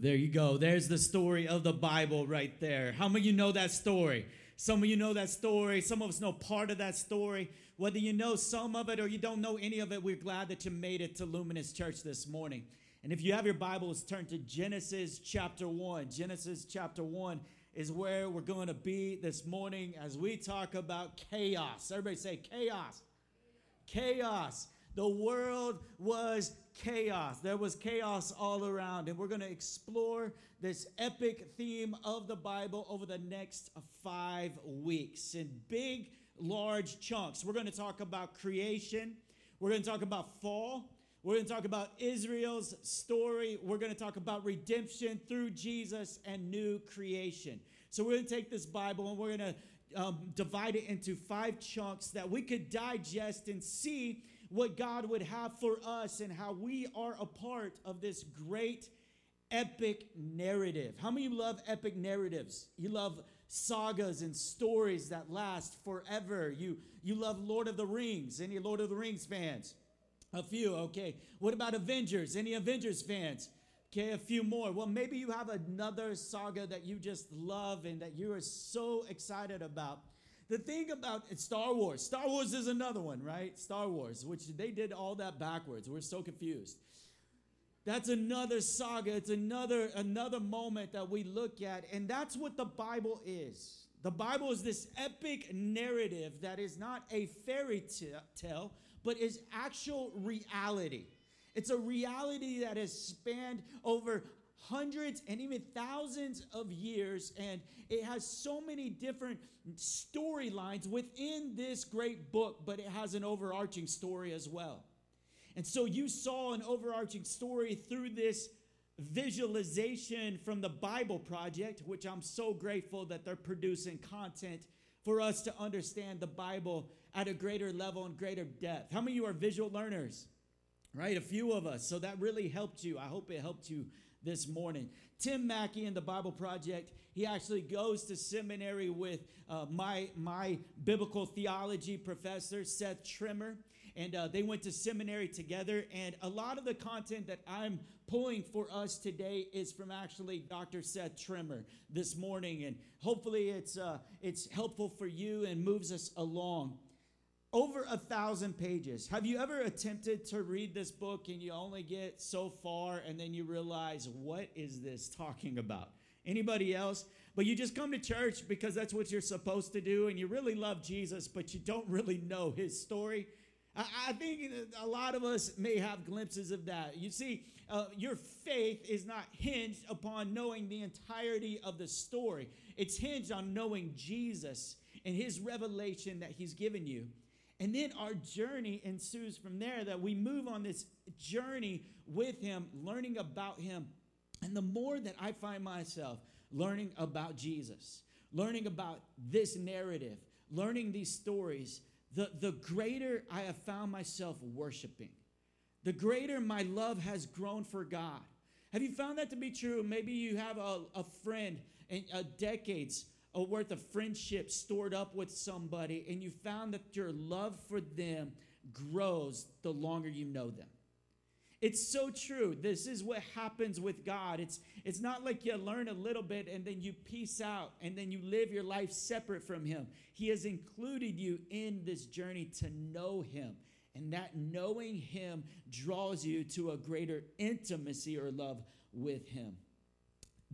There you go. There's the story of the Bible right there. How many of you know that story? Some of you know that story. Some of us know part of that story. Whether you know some of it or you don't know any of it, we're glad that you made it to Luminous Church this morning. And if you have your Bibles, turn to Genesis chapter 1. Genesis chapter 1 is where we're going to be this morning as we talk about chaos. Everybody say chaos. Chaos. The world was chaos. There was chaos all around. And we're going to explore this epic theme of the Bible over the next five weeks in big, large chunks. We're going to talk about creation. We're going to talk about fall. We're going to talk about Israel's story. We're going to talk about redemption through Jesus and new creation. So, we're going to take this Bible and we're going to um, divide it into five chunks that we could digest and see what God would have for us and how we are a part of this great epic narrative. How many of you love epic narratives? You love sagas and stories that last forever. You you love Lord of the Rings. Any Lord of the Rings fans? A few, okay. What about Avengers? Any Avengers fans? Okay, a few more. Well, maybe you have another saga that you just love and that you are so excited about. The thing about Star Wars, Star Wars is another one, right? Star Wars, which they did all that backwards. We're so confused. That's another saga. It's another another moment that we look at, and that's what the Bible is. The Bible is this epic narrative that is not a fairy tale, but is actual reality. It's a reality that has spanned over hundreds and even thousands of years, and it has so many different storylines within this great book, but it has an overarching story as well. And so you saw an overarching story through this visualization from the Bible Project, which I'm so grateful that they're producing content for us to understand the Bible at a greater level and greater depth. How many of you are visual learners? Right? A few of us. So that really helped you. I hope it helped you this morning. Tim Mackie in the Bible Project, he actually goes to seminary with uh, my, my biblical theology professor, Seth Trimmer, and uh, they went to seminary together. And a lot of the content that I'm pulling for us today is from actually Dr. Seth Trimmer this morning, and hopefully it's, uh, it's helpful for you and moves us along over a thousand pages. Have you ever attempted to read this book and you only get so far and then you realize, what is this talking about? Anybody else? But you just come to church because that's what you're supposed to do and you really love Jesus, but you don't really know his story. I, think a lot of us may have glimpses of that. You see, uh, your faith is not hinged upon knowing the entirety of the story, it's hinged on knowing Jesus and his revelation that he's given you. And then our journey ensues from there that we move on this journey with Him, learning about Him. And the more that I find myself learning about Jesus, learning about this narrative, learning these stories, the, the greater I have found myself worshiping, the greater my love has grown for God. Have you found that to be true? Maybe you have a, a friend in uh, decades a worth of friendship stored up with somebody, and you found that your love for them grows the longer you know them. It's so true. This is what happens with God. It's, it's not like you learn a little bit and then you peace out and then you live your life separate from Him. He has included you in this journey to know Him. And that knowing Him draws you to a greater intimacy or love with Him.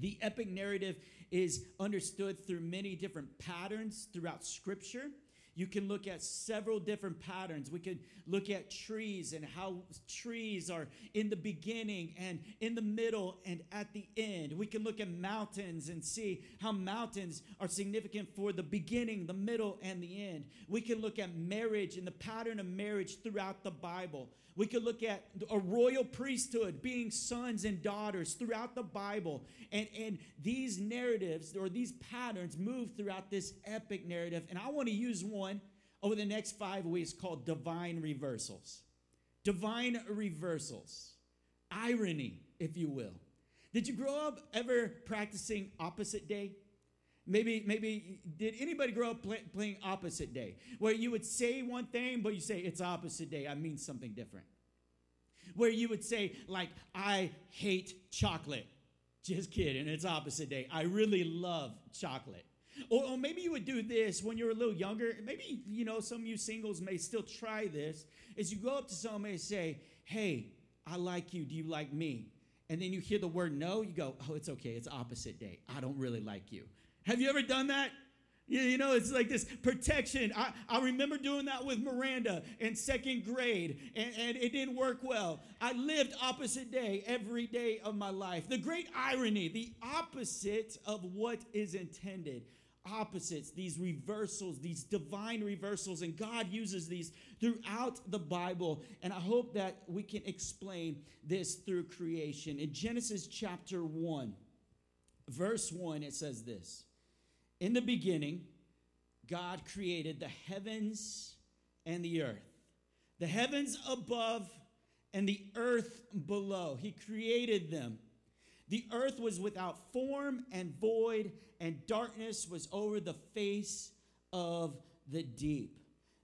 The epic narrative is understood through many different patterns throughout Scripture. You can look at several different patterns. We can look at trees and how trees are in the beginning and in the middle and at the end. We can look at mountains and see how mountains are significant for the beginning, the middle, and the end. We can look at marriage and the pattern of marriage throughout the Bible. We could look at a royal priesthood being sons and daughters throughout the Bible. And, and these narratives or these patterns move throughout this epic narrative. And I want to use one over the next five weeks called divine reversals. Divine reversals. Irony, if you will. Did you grow up ever practicing opposite day? Maybe, maybe, did anybody grow up play, playing opposite day? Where you would say one thing, but you say it's opposite day. I mean something different. Where you would say, like, I hate chocolate. Just kidding. It's opposite day. I really love chocolate. Or, or, maybe you would do this when you're a little younger. Maybe, you know, some of you singles may still try this. Is you go up to somebody and say, Hey, I like you. Do you like me? And then you hear the word no, you go, Oh, it's okay. It's opposite day. I don't really like you. Have you ever done that? You know, it's like this protection. I, I remember doing that with Miranda in second grade, and, and it didn't work well. I lived opposite day every day of my life. The great irony, the opposite of what is intended. Opposites, these reversals, these divine reversals, and God uses these throughout the Bible. And I hope that we can explain this through creation. In Genesis chapter 1, verse 1, it says this. In the beginning, God created the heavens and the earth. The heavens above and the earth below. He created them. The earth was without form and void, and darkness was over the face of the deep.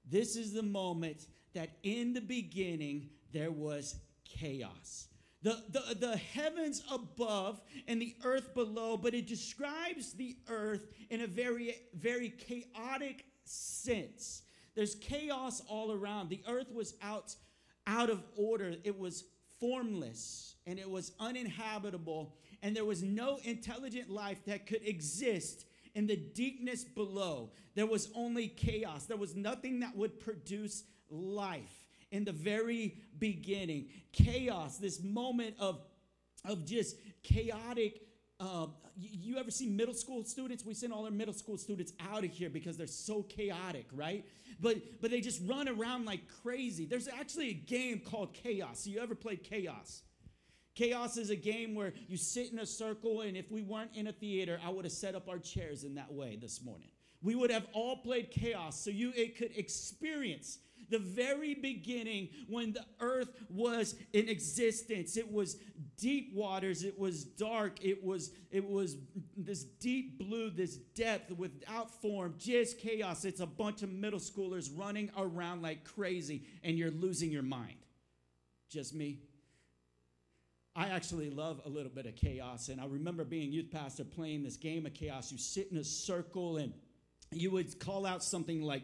This is the moment that in the beginning there was chaos the, the, the heavens above and the earth below, but it describes the earth in a very, very chaotic sense. There's chaos all around. The earth was out, out of order, it was formless, and it was uninhabitable, and there was no intelligent life that could exist in the deepness below. There was only chaos, there was nothing that would produce life in the very beginning. Chaos, this moment of, of just chaotic. Uh, you, ever see middle school students? We send all our middle school students out of here because they're so chaotic, right? But but they just run around like crazy. There's actually a game called Chaos. You ever played Chaos? Chaos is a game where you sit in a circle, and if we weren't in a theater, I would have set up our chairs in that way this morning. We would have all played Chaos so you it could experience the very beginning when the earth was in existence. It was deep waters, it was dark, it was it was this deep blue, this depth without form, just chaos. It's a bunch of middle schoolers running around like crazy and you're losing your mind. Just me. I actually love a little bit of chaos. And I remember being youth pastor playing this game of chaos. You sit in a circle and you would call out something like,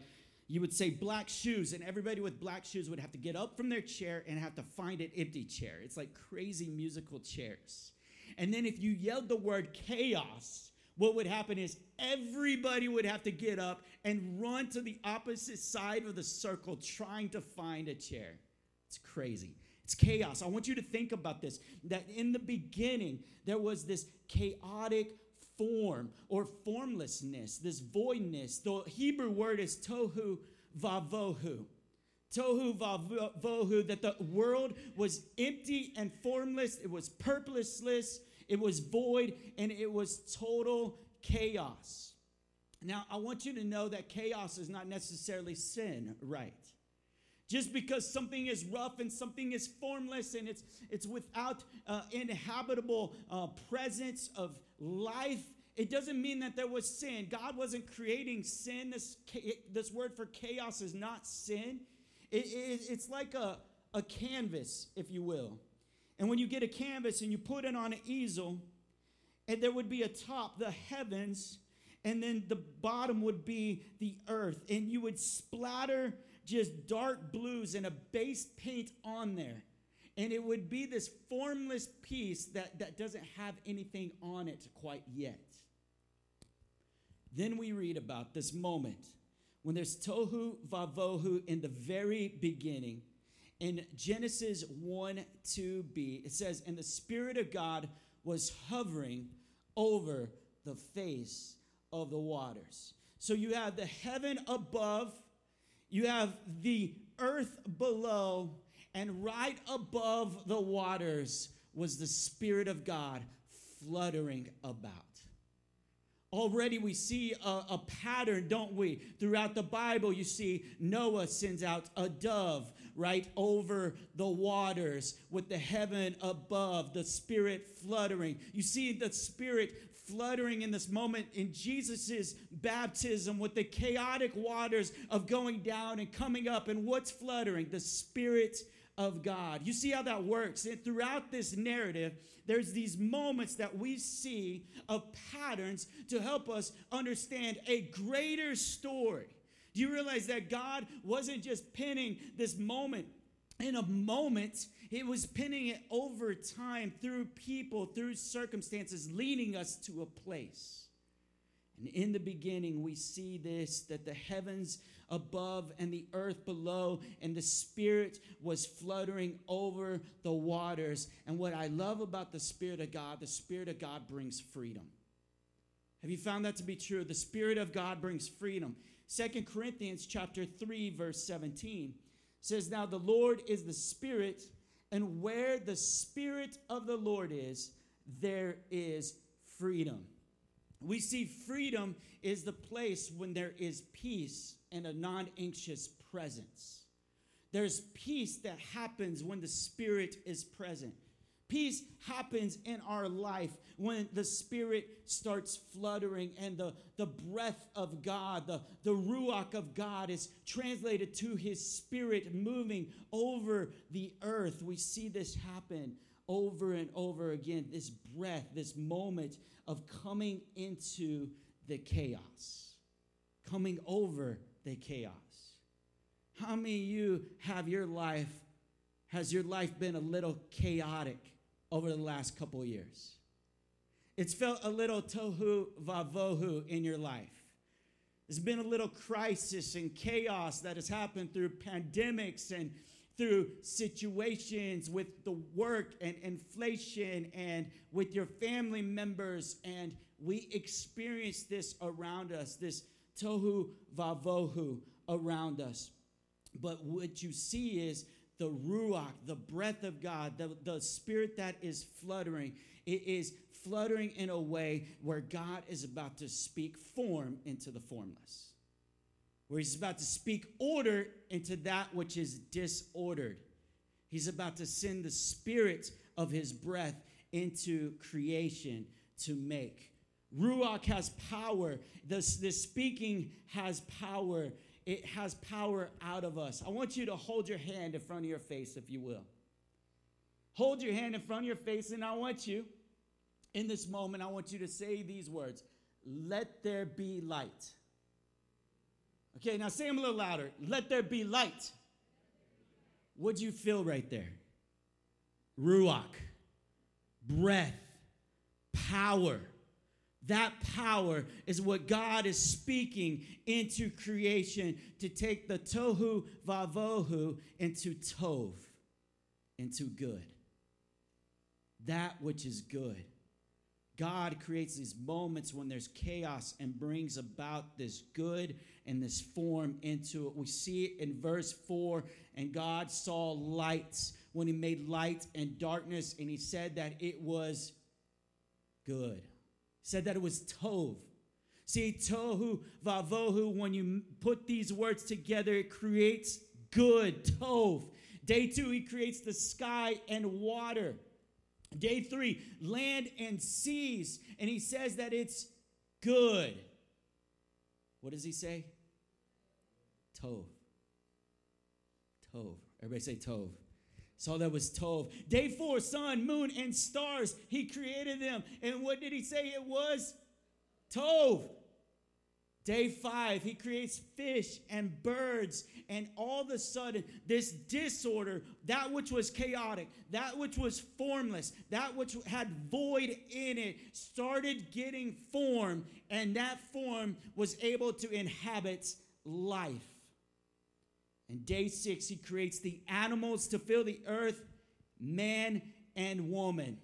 you would say black shoes, and everybody with black shoes would have to get up from their chair and have to find an empty chair. It's like crazy musical chairs. And then if you yelled the word chaos, what would happen is everybody would have to get up and run to the opposite side of the circle trying to find a chair. It's crazy. It's chaos. I want you to think about this that in the beginning, there was this chaotic form or formlessness, this voidness. The Hebrew word is tohu vavohu. Tohu vavohu, that the world was empty and formless, it was purposeless, it was void, and it was total chaos. Now, I want you to know that chaos is not necessarily sin, right? Just because something is rough and something is formless and it's, it's without uh, inhabitable uh, presence of life, it doesn't mean that there was sin. God wasn't creating sin. This, this word for chaos is not sin. It, it, it's like a, a canvas, if you will. And when you get a canvas and you put it on an easel, and there would be a top, the heavens, and then the bottom would be the earth. And you would splatter just dark blues and a base paint on there. And it would be this formless piece that, that doesn't have anything on it quite yet. Then we read about this moment when there's tohu vavohu in the very beginning. In Genesis 1 2b, it says, And the Spirit of God was hovering over the face of the waters. So you have the heaven above you have the earth below, and right above the waters was the Spirit of God fluttering about. Already we see a, a, pattern, don't we? Throughout the Bible, you see Noah sends out a dove right over the waters with the heaven above, the Spirit fluttering. You see the Spirit fluttering in this moment in Jesus' baptism with the chaotic waters of going down and coming up. And what's fluttering? The Spirit of God. You see how that works? And throughout this narrative, there's these moments that we see of patterns to help us understand a greater story. Do you realize that God wasn't just pinning this moment in a moment, He was pinning it over time through people, through circumstances, leading us to a place. And in the beginning, we see this that the heavens above and the earth below, and the Spirit was fluttering over the waters. And what I love about the Spirit of God, the Spirit of God brings freedom. Have you found that to be true? The Spirit of God brings freedom. Second Corinthians chapter 3, verse 17 says, Now the Lord is the Spirit, and where the Spirit of the Lord is, there is freedom. We see freedom is the place when there is peace and a non anxious presence. There's peace that happens when the Spirit is present. Peace happens in our life when the Spirit starts fluttering and the, the breath of God, the, the Ruach of God, is translated to His Spirit moving over the earth. We see this happen over and over again this breath, this moment of coming into the chaos, coming over the chaos. How many of you have your life, has your life been a little chaotic over the last couple years? It's felt a little tohu vavohu in your life. There's been a little crisis and chaos that has happened through pandemics and through situations with the work and inflation and with your family members. And we experience this around us, this tohu vavohu around us. But what you see is the ruach, the breath of God, the, the spirit that is fluttering. It is fluttering in a way where God is about to speak form into the formless, where He's about to speak order into that which is disordered. He's about to send the spirit of His breath into creation to make. Ruach has power. This, this speaking has power. It has power out of us. I want you to hold your hand in front of your face, if you will. Hold your hand in front of your face, and I want you, in this moment, I want you to say these words Let there be light. Okay, now say them a little louder. Let there be light. What'd you feel right there? Ruach, breath, power. That power is what God is speaking into creation to take the tohu vavohu into tov, into good. That which is good. God creates these moments when there's chaos and brings about this good and this form into it. We see it in verse 4 and God saw lights when he made light and darkness, and he said that it was good said that it was tov. See, tohu vavohu, when you put these words together, it creates good, tov. Day two, he creates the sky and water. Day three, land and seas. And he says that it's good. What does he say? Tov. Tov. Everybody say Tov. So that was Tov. Day four, sun, moon, and stars. He created them. And what did he say it was? Tov. Day five, he creates fish and birds, and all of a sudden, this disorder, that which was chaotic, that which was formless, that which had void in it, started getting form, and that form was able to inhabit life. And day six, he creates the animals to fill the earth, man and woman.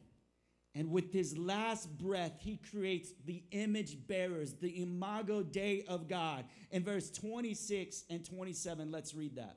And with his last breath, he creates the image bearers, the imago Dei of God. In verse 26 and 27, let's read that.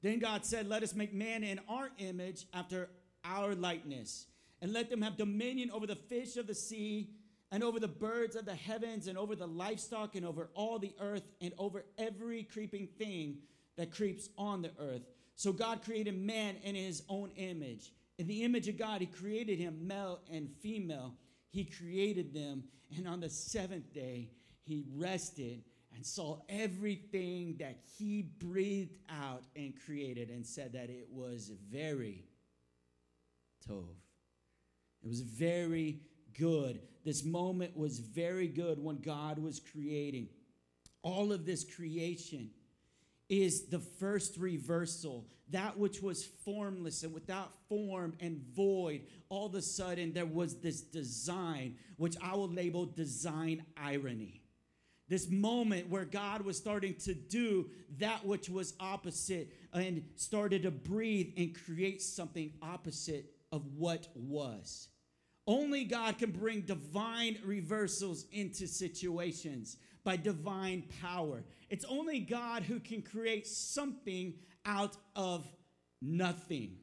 Then God said, Let us make man in our image after our likeness, and let them have dominion over the fish of the sea and over the birds of the heavens, and over the livestock, and over all the earth, and over every creeping thing that creeps on the earth. So God created man in his own image. In the image of God, he created him male and female. He created them. And on the seventh day, he rested and saw everything that he breathed out and created and said that it was very tov. It was very good. This moment was very good when God was creating. All of this creation is the first reversal. That which was formless and without form and void, all of a sudden there was this design, which I will label design irony. This moment where God was starting to do that which was opposite and started to breathe and create something opposite of what was. Only God can bring divine reversals into situations by divine power. It's only God who can create something out of nothing.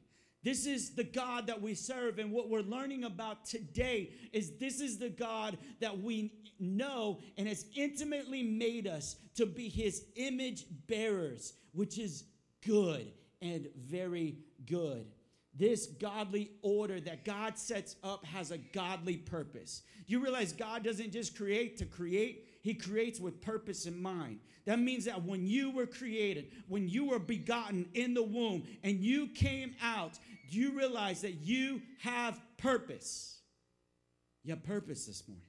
This is the God that we serve, and what we're learning about today is this is the God that we know and has intimately made us to be his image bearers, which is good and very good. This godly order that God sets up has a godly purpose. You realize God doesn't just create to create, He creates with purpose in mind. That means that when you were created, when you were begotten in the womb, and you came out, you realize that you have purpose. You have purpose this morning.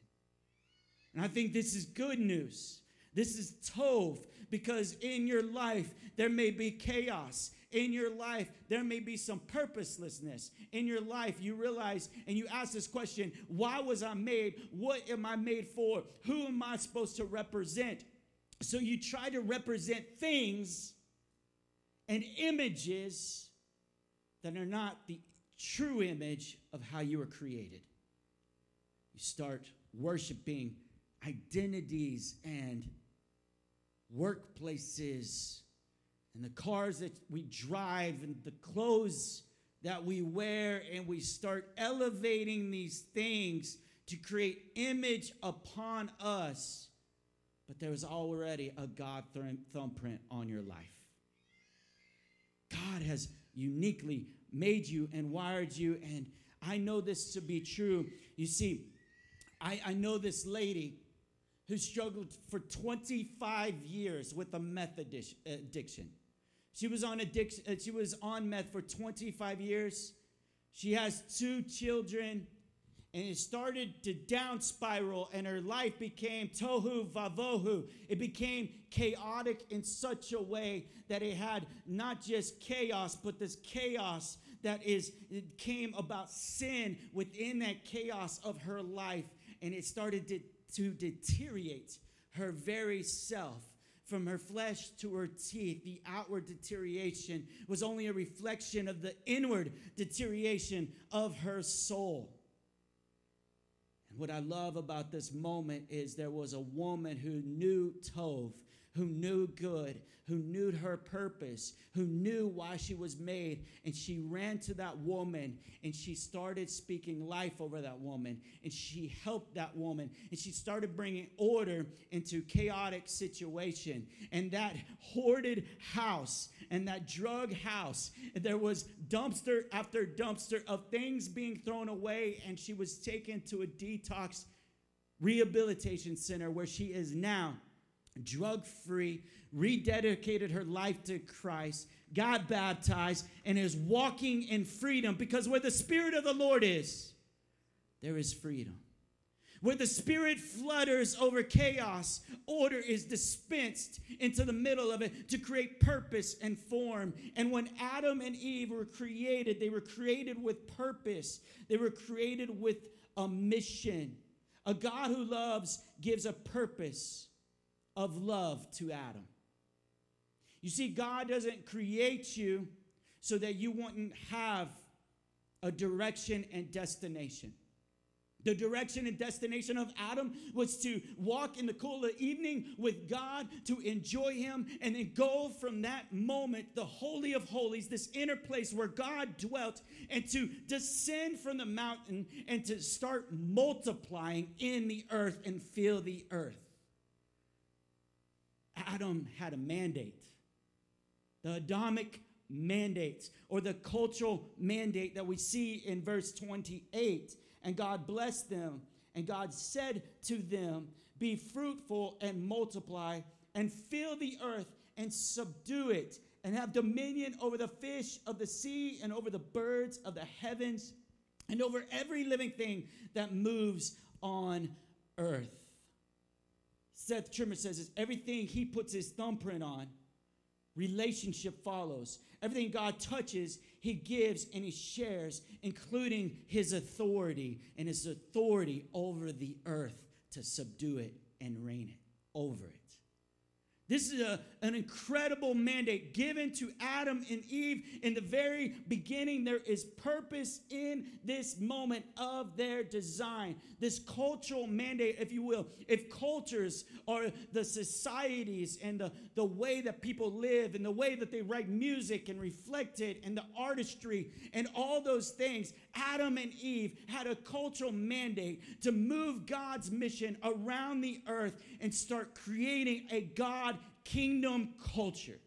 And I think this is good news. This is tov because in your life there may be chaos in your life, there may be some purposelessness. In your life, you realize and you ask this question why was I made? What am I made for? Who am I supposed to represent? So you try to represent things and images that are not the true image of how you were created. You start worshiping identities and workplaces and the cars that we drive and the clothes that we wear, and we start elevating these things to create image upon us. But there's already a God thumbprint on your life. God has uniquely made you and wired you, and I know this to be true. You see, I, I know this lady who struggled for 25 years with a meth addiction. She was on addiction. Uh, she was on meth for 25 years. She has two children, and it started to down spiral, and her life became tohu vavohu. It became chaotic in such a way that it had not just chaos, but this chaos that is it came about sin within that chaos of her life, and it started to, to deteriorate her very self from her flesh to her teeth, the outward deterioration was only a reflection of the inward deterioration of her soul. And what I love about this moment is there was a woman who knew Tov, who knew good, who knew her purpose, who knew why she was made. And she ran to that woman and she started speaking life over that woman. And she helped that woman. And she started bringing order into chaotic situation. And that hoarded house and that drug house, there was dumpster after dumpster of things being thrown away. And she was taken to a detox rehabilitation center where she is now drug free, rededicated her life to Christ, got baptized, and is walking in freedom because where the Spirit of the Lord is, there is freedom. Where the Spirit flutters over chaos, order is dispensed into the middle of it to create purpose and form. And when Adam and Eve were created, they were created with purpose, they were created with a mission. A God who loves gives a purpose of love to Adam. You see, God doesn't create you so that you wouldn't have a direction and destination. The direction and destination of Adam was to walk in the cool of the evening with God, to enjoy Him, and then go from that moment, the Holy of Holies, this inner place where God dwelt, and to descend from the mountain and to start multiplying in the earth and fill the earth. Adam had a mandate. The Adamic mandate, or the cultural mandate that we see in verse 28. And God blessed them, and God said to them, Be fruitful and multiply, and fill the earth and subdue it and have dominion over the fish of the sea and over the birds of the heavens and over every living thing that moves on earth. Seth Trimmer says is everything he puts his thumbprint on, relationship follows. Everything God touches, he gives and he shares, including his authority and his authority over the earth to subdue it and reign it over it. This is a, an incredible mandate given to Adam and Eve in the very beginning. There is purpose in this moment of their design. This cultural mandate, if you will. If cultures are the societies and the, the way that people live and the way that they write music and reflect it and the artistry and all those things, Adam and Eve had a cultural mandate to move God's mission around the earth and start creating a God kingdom culture.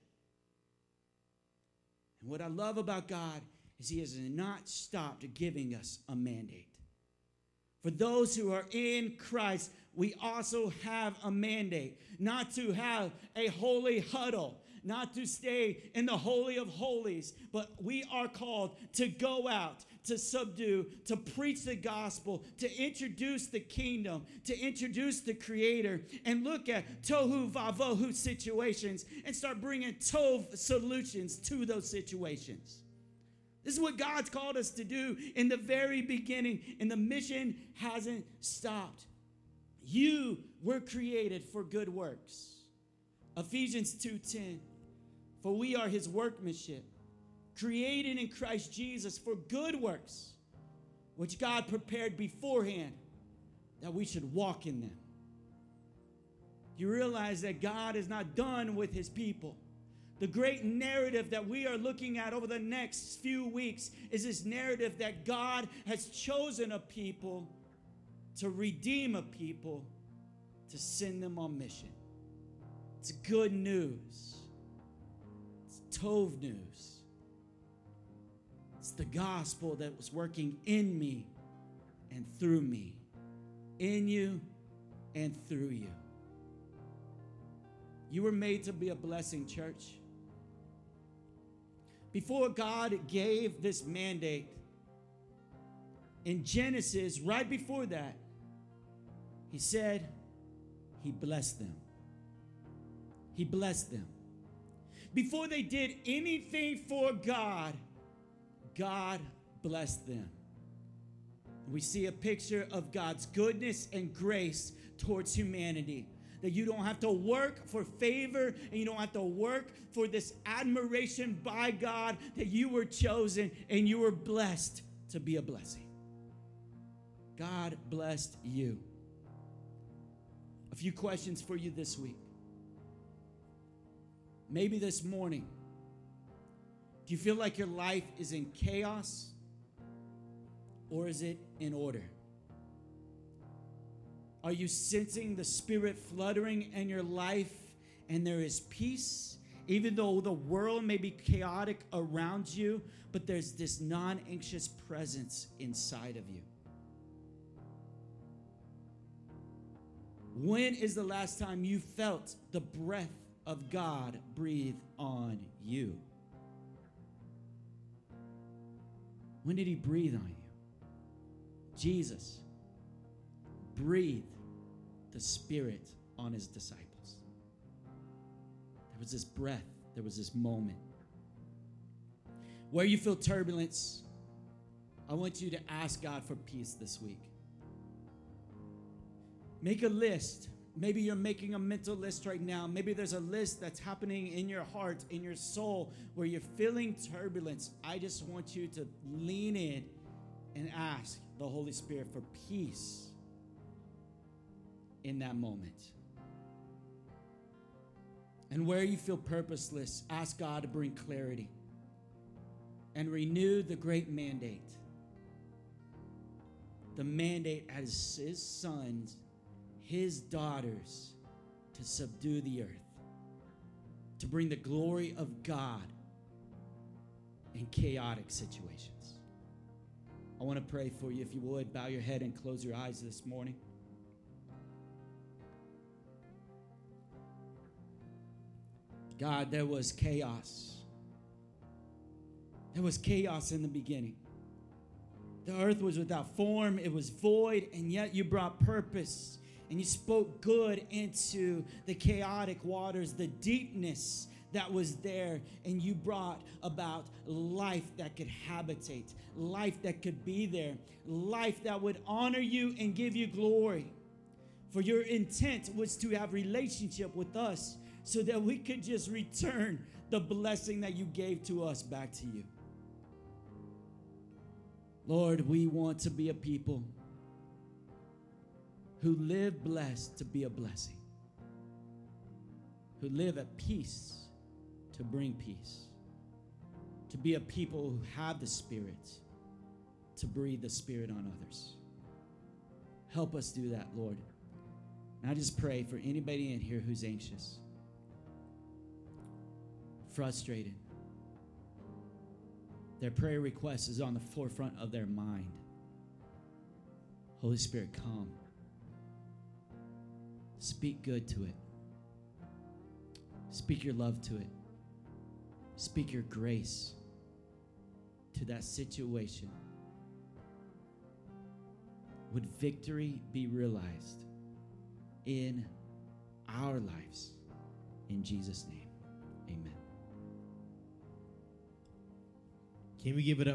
And what I love about God is He has not stopped giving us a mandate. For those who are in Christ, we also have a mandate not to have a holy huddle, not to stay in the Holy of Holies, but we are called to go out, to subdue, to preach the gospel, to introduce the kingdom, to introduce the creator, and look at tohu vavohu situations and start bringing tov solutions to those situations. This is what God's called us to do in the very beginning, and the mission hasn't stopped. You were created for good works. Ephesians 2:10 For we are his workmanship created in Christ Jesus for good works, which God prepared beforehand that we should walk in them. You realize that God is not done with his people. The great narrative that we are looking at over the next few weeks is this narrative that God has chosen a people to redeem a people, to send them on mission. It's good news. It's Tov news. It's the gospel that was working in me and through me, in you and through you. You were made to be a blessing, church. Before God gave this mandate, in Genesis, right before that, He said, He blessed them. He blessed them. Before they did anything for God, God blessed them. We see a picture of God's goodness and grace towards humanity. That you don't have to work for favor and you don't have to work for this admiration by God, that you were chosen and you were blessed to be a blessing. God blessed you. A few questions for you this week. Maybe this morning, do you feel like your life is in chaos or is it in order? Are you sensing the Spirit fluttering in your life and there is peace? Even though the world may be chaotic around you, but there's this non anxious presence inside of you. When is the last time you felt the breath of God breathe on you? When did he breathe on you? Jesus breathed the Spirit on his disciples. There was this breath, there was this moment. Where you feel turbulence, I want you to ask God for peace this week. Make a list Maybe you're making a mental list right now. Maybe there's a list that's happening in your heart, in your soul, where you're feeling turbulence. I just want you to lean in and ask the Holy Spirit for peace in that moment. And where you feel purposeless, ask God to bring clarity and renew the great mandate. The mandate as his sons his daughters to subdue the earth, to bring the glory of God in chaotic situations. I want to pray for you. If you would, bow your head and close your eyes this morning. God, there was chaos. There was chaos in the beginning. The earth was without form, it was void, and yet you brought purpose and you spoke good into the chaotic waters, the deepness that was there, and you brought about life that could habitate, life that could be there, life that would honor you and give you glory. For your intent was to have relationship with us so that we could just return the blessing that you gave to us back to you. Lord, we want to be a people who live blessed to be a blessing, who live at peace to bring peace, to be a people who have the Spirit to breathe the Spirit on others. Help us do that, Lord. And I just pray for anybody in here who's anxious, frustrated, their prayer request is on the forefront of their mind. Holy Spirit, come. Speak good to it. Speak your love to it. Speak your grace to that situation. Would victory be realized in our lives? In Jesus' name, amen. Can we give it up for